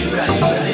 to right.